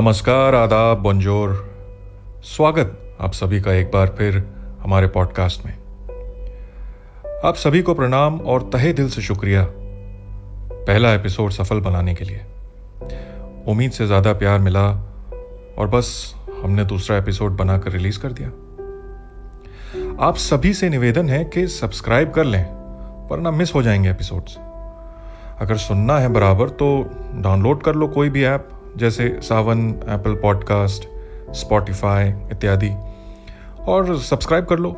नमस्कार, आदाब बंजोर स्वागत आप सभी का एक बार फिर हमारे पॉडकास्ट में। आप सभी को प्रणाम और तहे दिल से शुक्रिया पहला एपिसोड सफल बनाने के लिए। उम्मीद से ज़्यादा प्यार मिला और बस हमने दूसरा एपिसोड बनाकर रिलीज़ कर दिया। आप सभी से निवेदन है कि सब्सक्राइब कर लें, वरना मिस हो जाएँगे एपिसोड्स अगर सुनना है बराबर तो डाउनलोड कर लो कोई भी ऐप जैसे सावन एप्पल पॉडकास्ट स्पॉटिफाई इत्यादि। और सब्सक्राइब कर लो।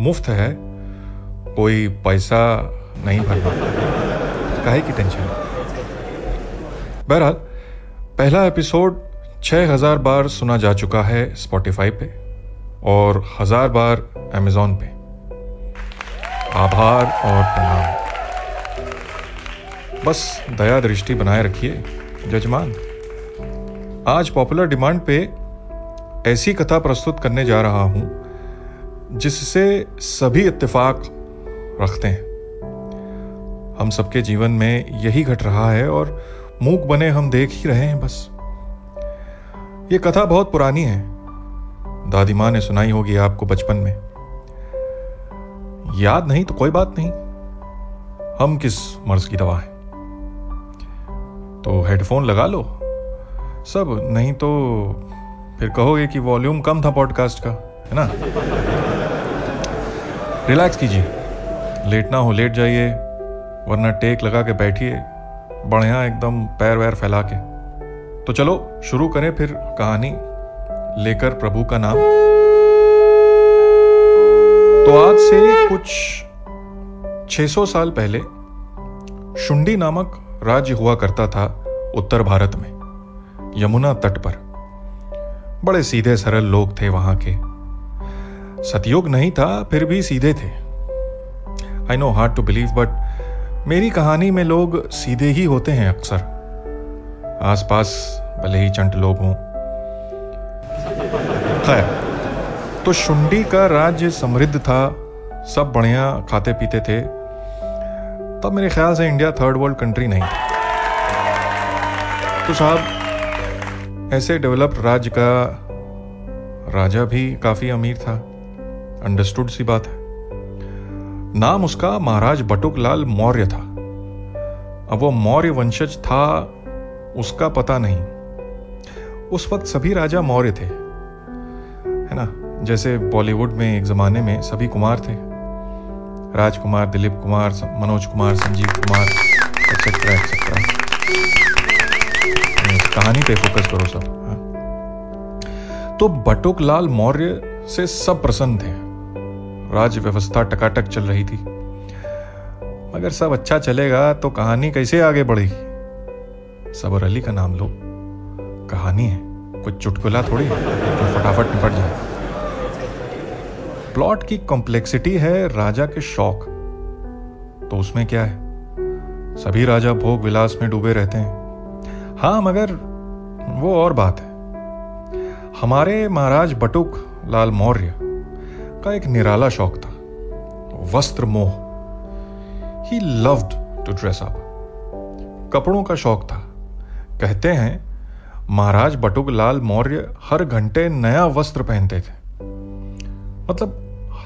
मुफ़्त है। कोई पैसा नहीं भरना। काहे की टेंशन बहरहाल, पहला एपिसोड छह हज़ार बार सुना जा चुका है स्पॉटिफाई पे और हज़ार बार अमेजोन पे। आभार और प्रणाम। बस दया दृष्टि बनाए रखिए, जजमान। आज पॉपुलर डिमांड पे ऐसी कथा प्रस्तुत करने जा रहा हूँ, जिससे सभी इत्तेफाक रखते हैं। हम सबके जीवन में यही घट रहा है और मूक बने हम देख ही रहे हैं बस। ये कथा बहुत पुरानी है। दादी माँ ने सुनाई होगी आपको बचपन में। याद नहीं तो कोई बात नहीं। हम किस मर्ज की दवा है? तो हेडफोन लगा लो। सब, नहीं तो फिर कहोगे कि वॉल्यूम कम था पॉडकास्ट का, है ना? रिलैक्स कीजिए। लेट ना हो लेट जाइए, वरना टेक लगा के बैठिए, बढ़िया एकदम पैर वैर फैला के। तो चलो, शुरू करें फिर कहानी, लेकर प्रभु का नाम। तो आज से कुछ 600 साल पहले, शुंडी नामक राज्य हुआ करता था उत्तर भारत में। यमुना तट पर। बड़े सीधे सरल लोग थे वहाँ के। सतयुग नहीं था, फिर भी सीधे थे। I know hard to believe but मेरी कहानी में लोग सीधे ही होते हैं अक्सर। आसपास भले ही चंट लोग हों। खैर तो शुंडी का राज्य समृद्ध था, सब बढ़िया खाते पीते थे। तब मेरे ख्याल से इंडिया थर्ड वर्ल्ड कंट्री नहीं। तो साहब ऐसे डेवलप्ड राज्य का राजा भी काफ़ी अमीर था। अंडरस्टूड सी बात है। नाम उसका महाराज बटुक लाल मौर्य था। अब वो मौर्य वंशज था, उसका पता नहीं। उस वक्त सभी राजा मौर्य थे। है ना? जैसे बॉलीवुड में एक जमाने में सभी कुमार थे। राजकुमार, दिलीप कुमार, मनोज कुमार, संजीव कुमार एक्सेट्रा एक्सेट्रा कहानी पे फोकस करो सब हाँ। तो बटुक लाल मौर्य से सब प्रसन्न थे। राज्य व्यवस्था टकाटक चल रही थी। अगर सब अच्छा चलेगा तो कहानी कैसे आगे बढ़ेगी? सबर अली का नाम लो। कहानी है। कुछ चुटकुला थोड़ी जो फटाफट निपट जाए। प्लॉट की कॉम्प्लेक्सिटी है राजा के शौक। तो उसमें क्या है? सभी राजा भोग विलास में डूबे रहते हैं। हाँ मगर वो और बात है। हमारे महाराज बटुक लाल मौर्य का एक निराला शौक था, वस्त्र मोह। He loved to dress up कपड़ों का शौक था। कहते हैं, महाराज बटुक लाल मौर्य हर घंटे नया वस्त्र पहनते थे। मतलब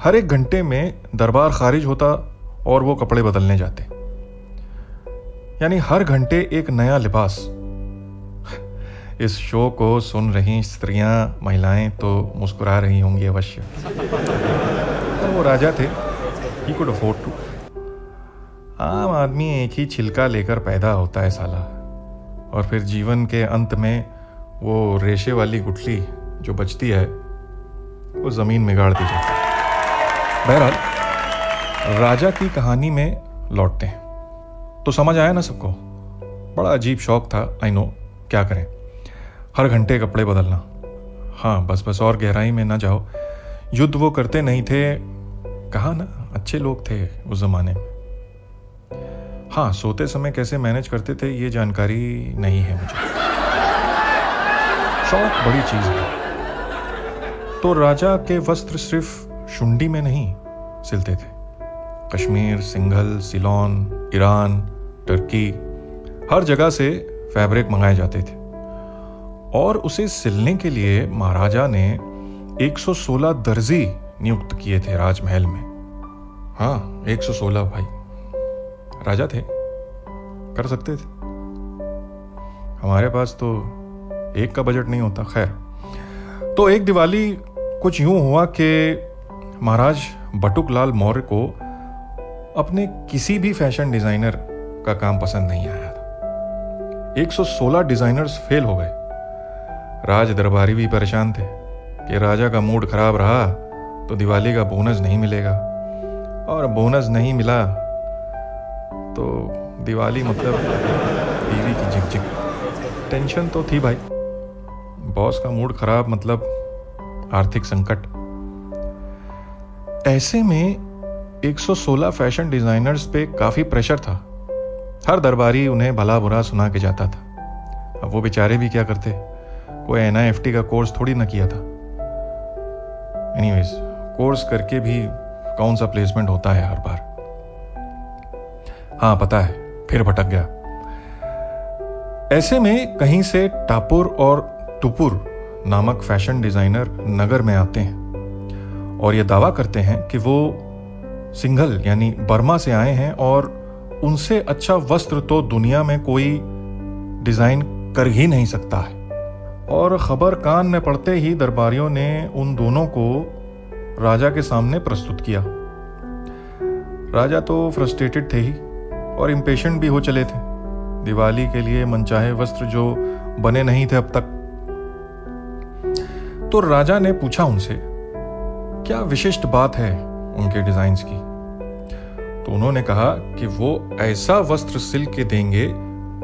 हर एक घंटे में दरबार खारिज होता और वो कपड़े बदलने जाते। यानी हर घंटे एक नया लिबास। इस शो को सुन रही स्त्रियाँ, महिलाएँ तो मुस्कुरा रही होंगी अवश्य। तो वो राजा थे। ही कुड अफोर्ड टू आम आदमी एक ही छिलका लेकर पैदा होता है साला। और फिर जीवन के अंत में वो रेशे वाली गुठली जो बचती है, वो ज़मीन में गाड़ दी जाती है। बहरहाल, राजा की कहानी में लौटते हैं। तो समझ आया ना सबको? बड़ा अजीब शौक था आई नो क्या करें? हर घंटे कपड़े बदलना। हाँ बस बस, और गहराई में ना जाओ। युद्ध वो करते नहीं थे। कहा ना? अच्छे लोग थे उस जमाने में। हाँ सोते समय कैसे मैनेज करते थे, ये जानकारी नहीं है मुझे। शौक बड़ी चीज़ है। तो राजा के वस्त्र सिर्फ़ शुंडी में नहीं, सिलते थे। Kashmir, Singhal, Ceylon, Iran, Turkey, हर जगह से फैब्रिक मंगाए जाते थे। और उसे सिलने के लिए महाराजा ने 116 दर्जी नियुक्त किए थे राजमहल में। हाँ 116 भाई। राजा थे। कर सकते थे। हमारे पास तो एक का बजट नहीं होता, खैर। तो एक दिवाली कुछ यूँ हुआ कि महाराज बटुकलाल मौर्य को अपने किसी भी फ़ैशन डिज़ाइनर का काम पसंद नहीं आया था। 116 डिजाइनर्स फेल हो गए। राज दरबारी भी परेशान थे कि राजा का मूड खराब रहा तो दिवाली का बोनस नहीं मिलेगा। और बोनस नहीं मिला तो दिवाली मतलब बीवी की झिक झिक टेंशन तो थी भाई। बॉस का मूड खराब मतलब आर्थिक संकट। ऐसे में 116 फ़ैशन डिजाइनर्स पे काफ़ी प्रेशर था। हर दरबारी उन्हें भला बुरा सुना के जाता था। अब वो बेचारे भी क्या करते? कोई एन का कोर्स थोड़ी ना किया था। एनीवेज कोर्स करके भी कौन सा प्लेसमेंट होता है हर बार? हाँ पता है, फिर भटक गया। ऐसे में कहीं से टापुर और टुपुर नामक फ़ैशन डिज़ाइनर नगर में आते हैं और ये दावा करते हैं कि वो सिंघल, यानी बर्मा से आए हैं और उनसे अच्छा वस्त्र तो दुनिया में कोई डिज़ाइन कर ही नहीं सकता है। और खबर कान में पड़ते ही दरबारियों ने उन दोनों को राजा के सामने प्रस्तुत किया। राजा तो फ्रस्ट्रेटेड थे ही और इम्पेशेंट भी हो चले थे। दिवाली के लिए मनचाहे वस्त्र जो बने नहीं थे अब तक। तो राजा ने पूछा उनसे, क्या विशिष्ट बात है उनके डिजाइन्स की? तो उन्होंने कहा कि वो ऐसा वस्त्र सिल के देंगे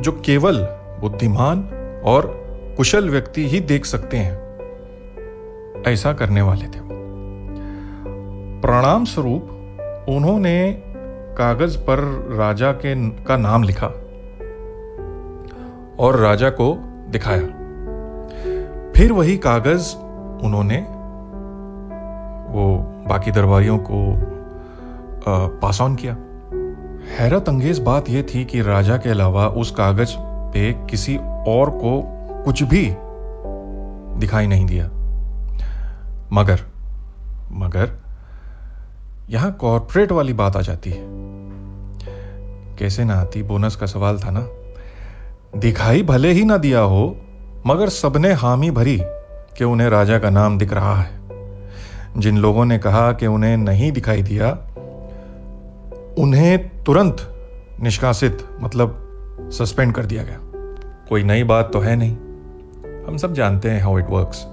जो केवल बुद्धिमान और कुशल व्यक्ति ही देख सकते हैं। ऐसा करने वाले थे प्रणाम स्वरूप उन्होंने कागज़ पर राजा के का नाम लिखा और राजा को दिखाया। फिर वही कागज़ उन्होंने वो बाकी दरबारियों को पास ऑन किया। हैरत अंगेज बात यह थी कि राजा के अलावा उस कागज़ पे किसी और को कुछ भी दिखाई नहीं दिया। मगर मगर, यहाँ कॉरपोरेट वाली बात आ जाती है। कैसे ना आती? बोनस का सवाल था ना? दिखाई भले ही ना दिया हो, मगर सबने हामी भरी कि उन्हें राजा का नाम दिख रहा है। जिन लोगों ने कहा कि उन्हें नहीं दिखाई दिया, उन्हें तुरंत निष्कासित मतलब सस्पेंड कर दिया गया। कोई नई बात तो है नहीं। हम सब जानते हैं हाउ इट वर्क्स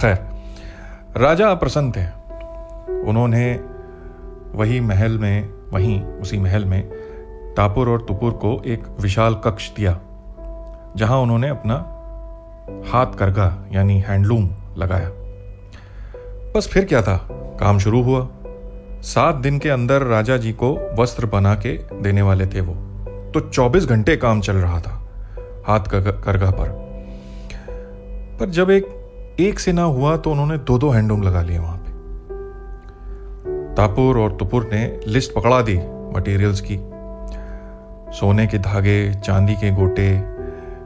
खैर, राजा अप्रसन्न थे। उन्होंने वही महल में, वहीं उसी महल में टापुर और तुपुर को एक विशाल कक्ष दिया, जहाँ उन्होंने अपना हाथ करगा, यानी हैंडलूम लगाया। बस फिर क्या था? काम शुरू हुआ। सात दिन के अंदर राजा जी को वस्त्र बना के देने वाले थे वो। तो 24 घंटे काम चल रहा था, हाथ करगा पर। पर जब एक एक से ना हुआ तो उन्होंने दो दो हैंडलूम लगा लिए वहाँ पे। तापुर और तुपुर ने लिस्ट पकड़ा दी मटेरियल्स की। सोने के धागे, चांदी के गोटे,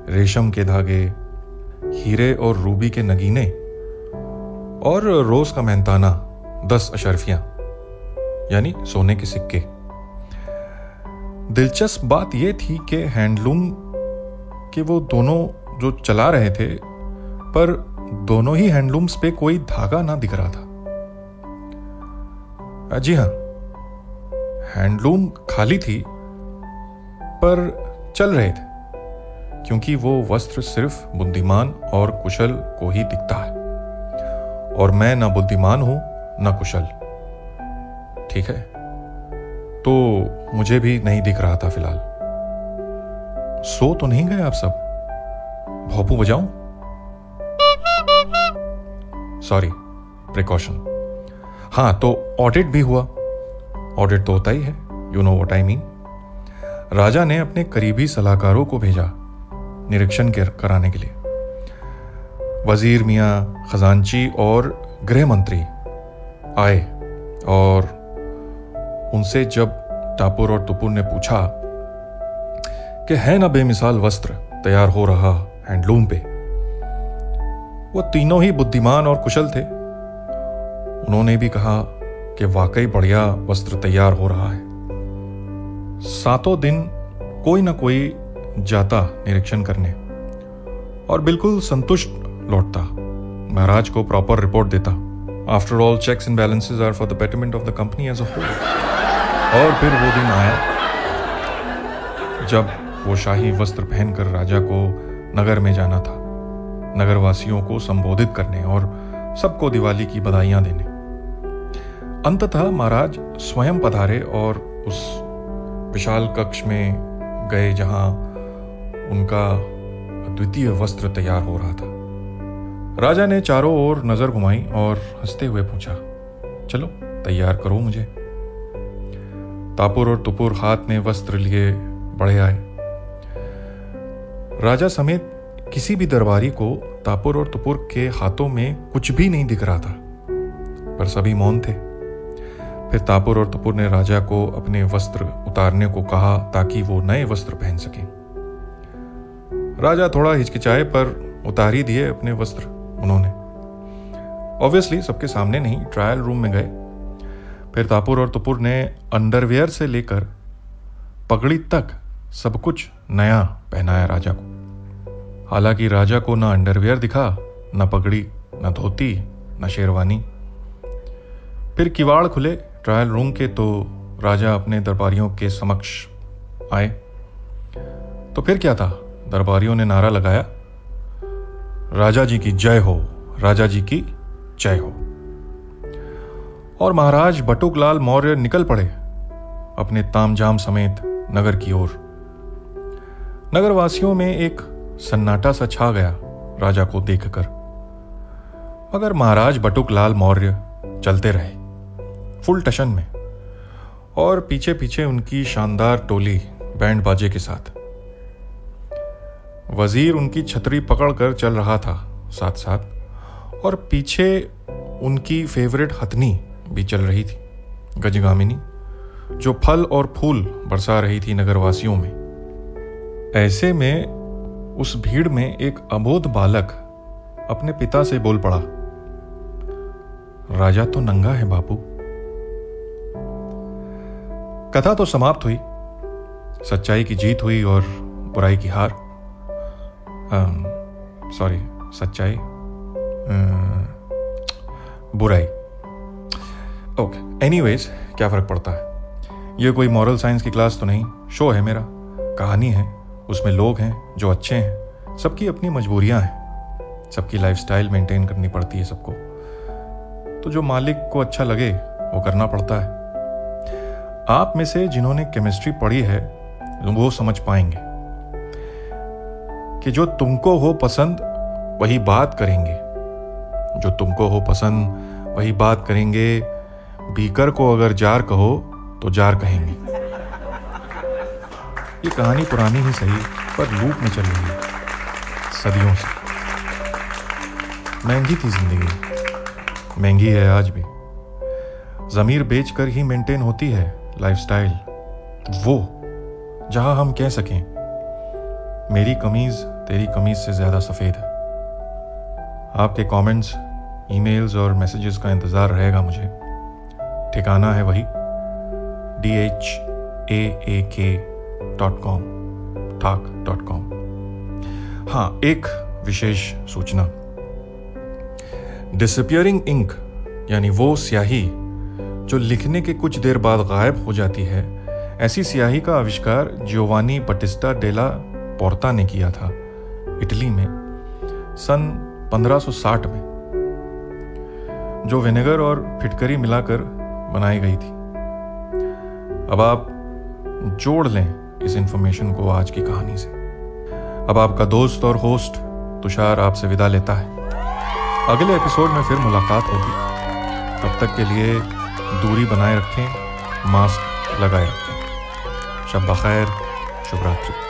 रेशम के धागे, हीरे और रूबी के नगीने और रोज का मेहनताना दस अशरफियाँ, यानी सोने के सिक्के। दिलचस्प बात यह थी कि हैंडलूम के वो दोनों जो चला रहे थे पर दोनों ही हैंडलूम्स पे कोई धागा ना दिख रहा था। जी हाँ हैंडलूम खाली थी, पर चल रहे थे, क्योंकि वो वस्त्र सिर्फ़ बुद्धिमान और कुशल को ही दिखता है। और मैं ना बुद्धिमान हूँ, ना कुशल। ठीक है? तो मुझे भी नहीं दिख रहा था फ़िलहाल। सो तो नहीं गए आप सब? भोपू बजाऊं? सॉरी प्रिकॉशन हाँ तो ऑडिट भी हुआ। ऑडिट तो होता ही है you know what I mean राजा ने अपने करीबी सलाहकारों को भेजा निरीक्षण कराने के लिए। वज़ीर मियाँ खजांची और गृह मंत्री आए और उनसे जब टापुर और तुपुर ने पूछा कि है ना बेमिसाल वस्त्र तैयार हो रहा हैंडलूम पे वो तीनों ही बुद्धिमान और कुशल थे। उन्होंने भी कहा कि वाकई बढ़िया वस्त्र तैयार हो रहा है। सातों दिन कोई ना कोई जाता निरीक्षण करने और बिल्कुल संतुष्ट लौटता। महाराज को प्रॉपर रिपोर्ट देता। After all checks and balances are for the betterment of the company as a whole और फिर वो दिन आया जब वो शाही वस्त्र पहनकर राजा को नगर में जाना था। नगरवासियों को संबोधित करने और सबको दिवाली की बधाइयाँ देने। अंततः महाराज स्वयं पधारे और उस विशाल कक्ष में गए जहाँ उनका द्वितीय वस्त्र तैयार हो रहा था। राजा ने चारों ओर नज़र घुमाई और हँसते हुए पूछा, चलो, तैयार करो मुझे। तापुर और तुपुर हाथ में वस्त्र लिए बढ़े आए। राजा समेत किसी भी दरबारी को तापुर और तुपुर के हाथों में कुछ भी नहीं दिख रहा था, पर सभी मौन थे। फिर तापुर और तुपुर ने राजा को अपने वस्त्र उतारने को कहा ताकि वो नए वस्त्र पहन सके। राजा थोड़ा हिचकिचाए, पर उतार ही दिए अपने वस्त्र उन्होंने। ऑब्वियसली सबके सामने नहीं ट्रायल रूम में गए। फिर तापुर और तुपुर ने अंडरवेयर से लेकर पगड़ी तक सब कुछ नया पहनाया राजा को। हालाँकि राजा को ना अंडरवेयर दिखा, न पगड़ी, न धोती, न शेरवानी। फिर किवाड़ खुले, ट्रायल रूम के तो राजा अपने दरबारियों के समक्ष आए। तो फिर क्या था? दरबारियों ने नारा लगाया। राजा जी की जय हो, राजा जी की जय हो। और महाराज बटुकलाल मौर्य निकल पड़े, अपने तामझाम समेत नगर की ओर। नगरवासियों में एक सन्नाटा सा छा गया राजा को देखकर। मगर महाराज बटुकलाल मौर्य चलते रहे, फुल टशन में, और पीछे पीछे उनकी शानदार टोली बैंड बाजे के साथ। वज़ीर उनकी छतरी पकड़कर चल रहा था साथ साथ और पीछे उनकी फेवरेट हथनी भी चल रही थी, गजगामिनी, जो फल और फूल बरसा रही थी नगरवासियों में। ऐसे में उस भीड़ में एक अबोध बालक अपने पिता से बोल पड़ा, राजा तो नंगा है बापू। कथा तो समाप्त हुई। सच्चाई की जीत हुई और बुराई की हार। सॉरी सच्चाई बुराई। ओके एनीवेज क्या फ़र्क पड़ता है? ये कोई मॉरल साइंस की क्लास तो नहीं। शो है मेरा। कहानी है। उसमें लोग हैं, जो अच्छे हैं। सबकी अपनी मजबूरियाँ हैं। सबकी लाइफस्टाइल मेंटेन करनी पड़ती है सबको। तो जो मालिक को अच्छा लगे, वो करना पड़ता है। आप में से जिन्होंने केमिस्ट्री पढ़ी है, वो समझ पाएँगे। कि जो तुमको हो पसंद, वही बात करेंगे। जो तुमको हो पसंद, वही बात करेंगे। बीकर को अगर जार कहो तो जार कहेंगे। ये कहानी पुरानी ही सही पर लूप में चल रही है सदियों से। महँगी थी ज़िंदगी। महँगी है आज भी। जमीर बेचकर ही मेंटेन होती है लाइफस्टाइल वो जहाँ हम कह सकें मेरी कमीज तेरी कमीज से ज़्यादा सफ़ेद है। आपके कमेंट्स, ईमेल्स और मैसेजेस का इंतज़ार रहेगा मुझे। ठिकाना है वही। D H A A K dot com ठाक डॉट कॉम हाँ एक विशेष सूचना। डिसअपियरिंग इंक यानी वो स्याही जो लिखने के कुछ देर बाद गायब हो जाती है, ऐसी स्याही का आविष्कार जियोवानी बटिस्टा डेला पोर्ता ने किया था, इटली में, सन 1560 में, जो विनेगर और फिटकरी मिलाकर बनाई गई थी। अब आप जोड़ लें इस इंफॉर्मेशन को आज की कहानी से। अब आपका दोस्त और होस्ट तुषार आपसे विदा लेता है। अगले एपिसोड में फिर मुलाकात होगी। तब तक के लिए दूरी बनाए रखें मास्क लगाए रखें। शब बखैर शुभ रात्रि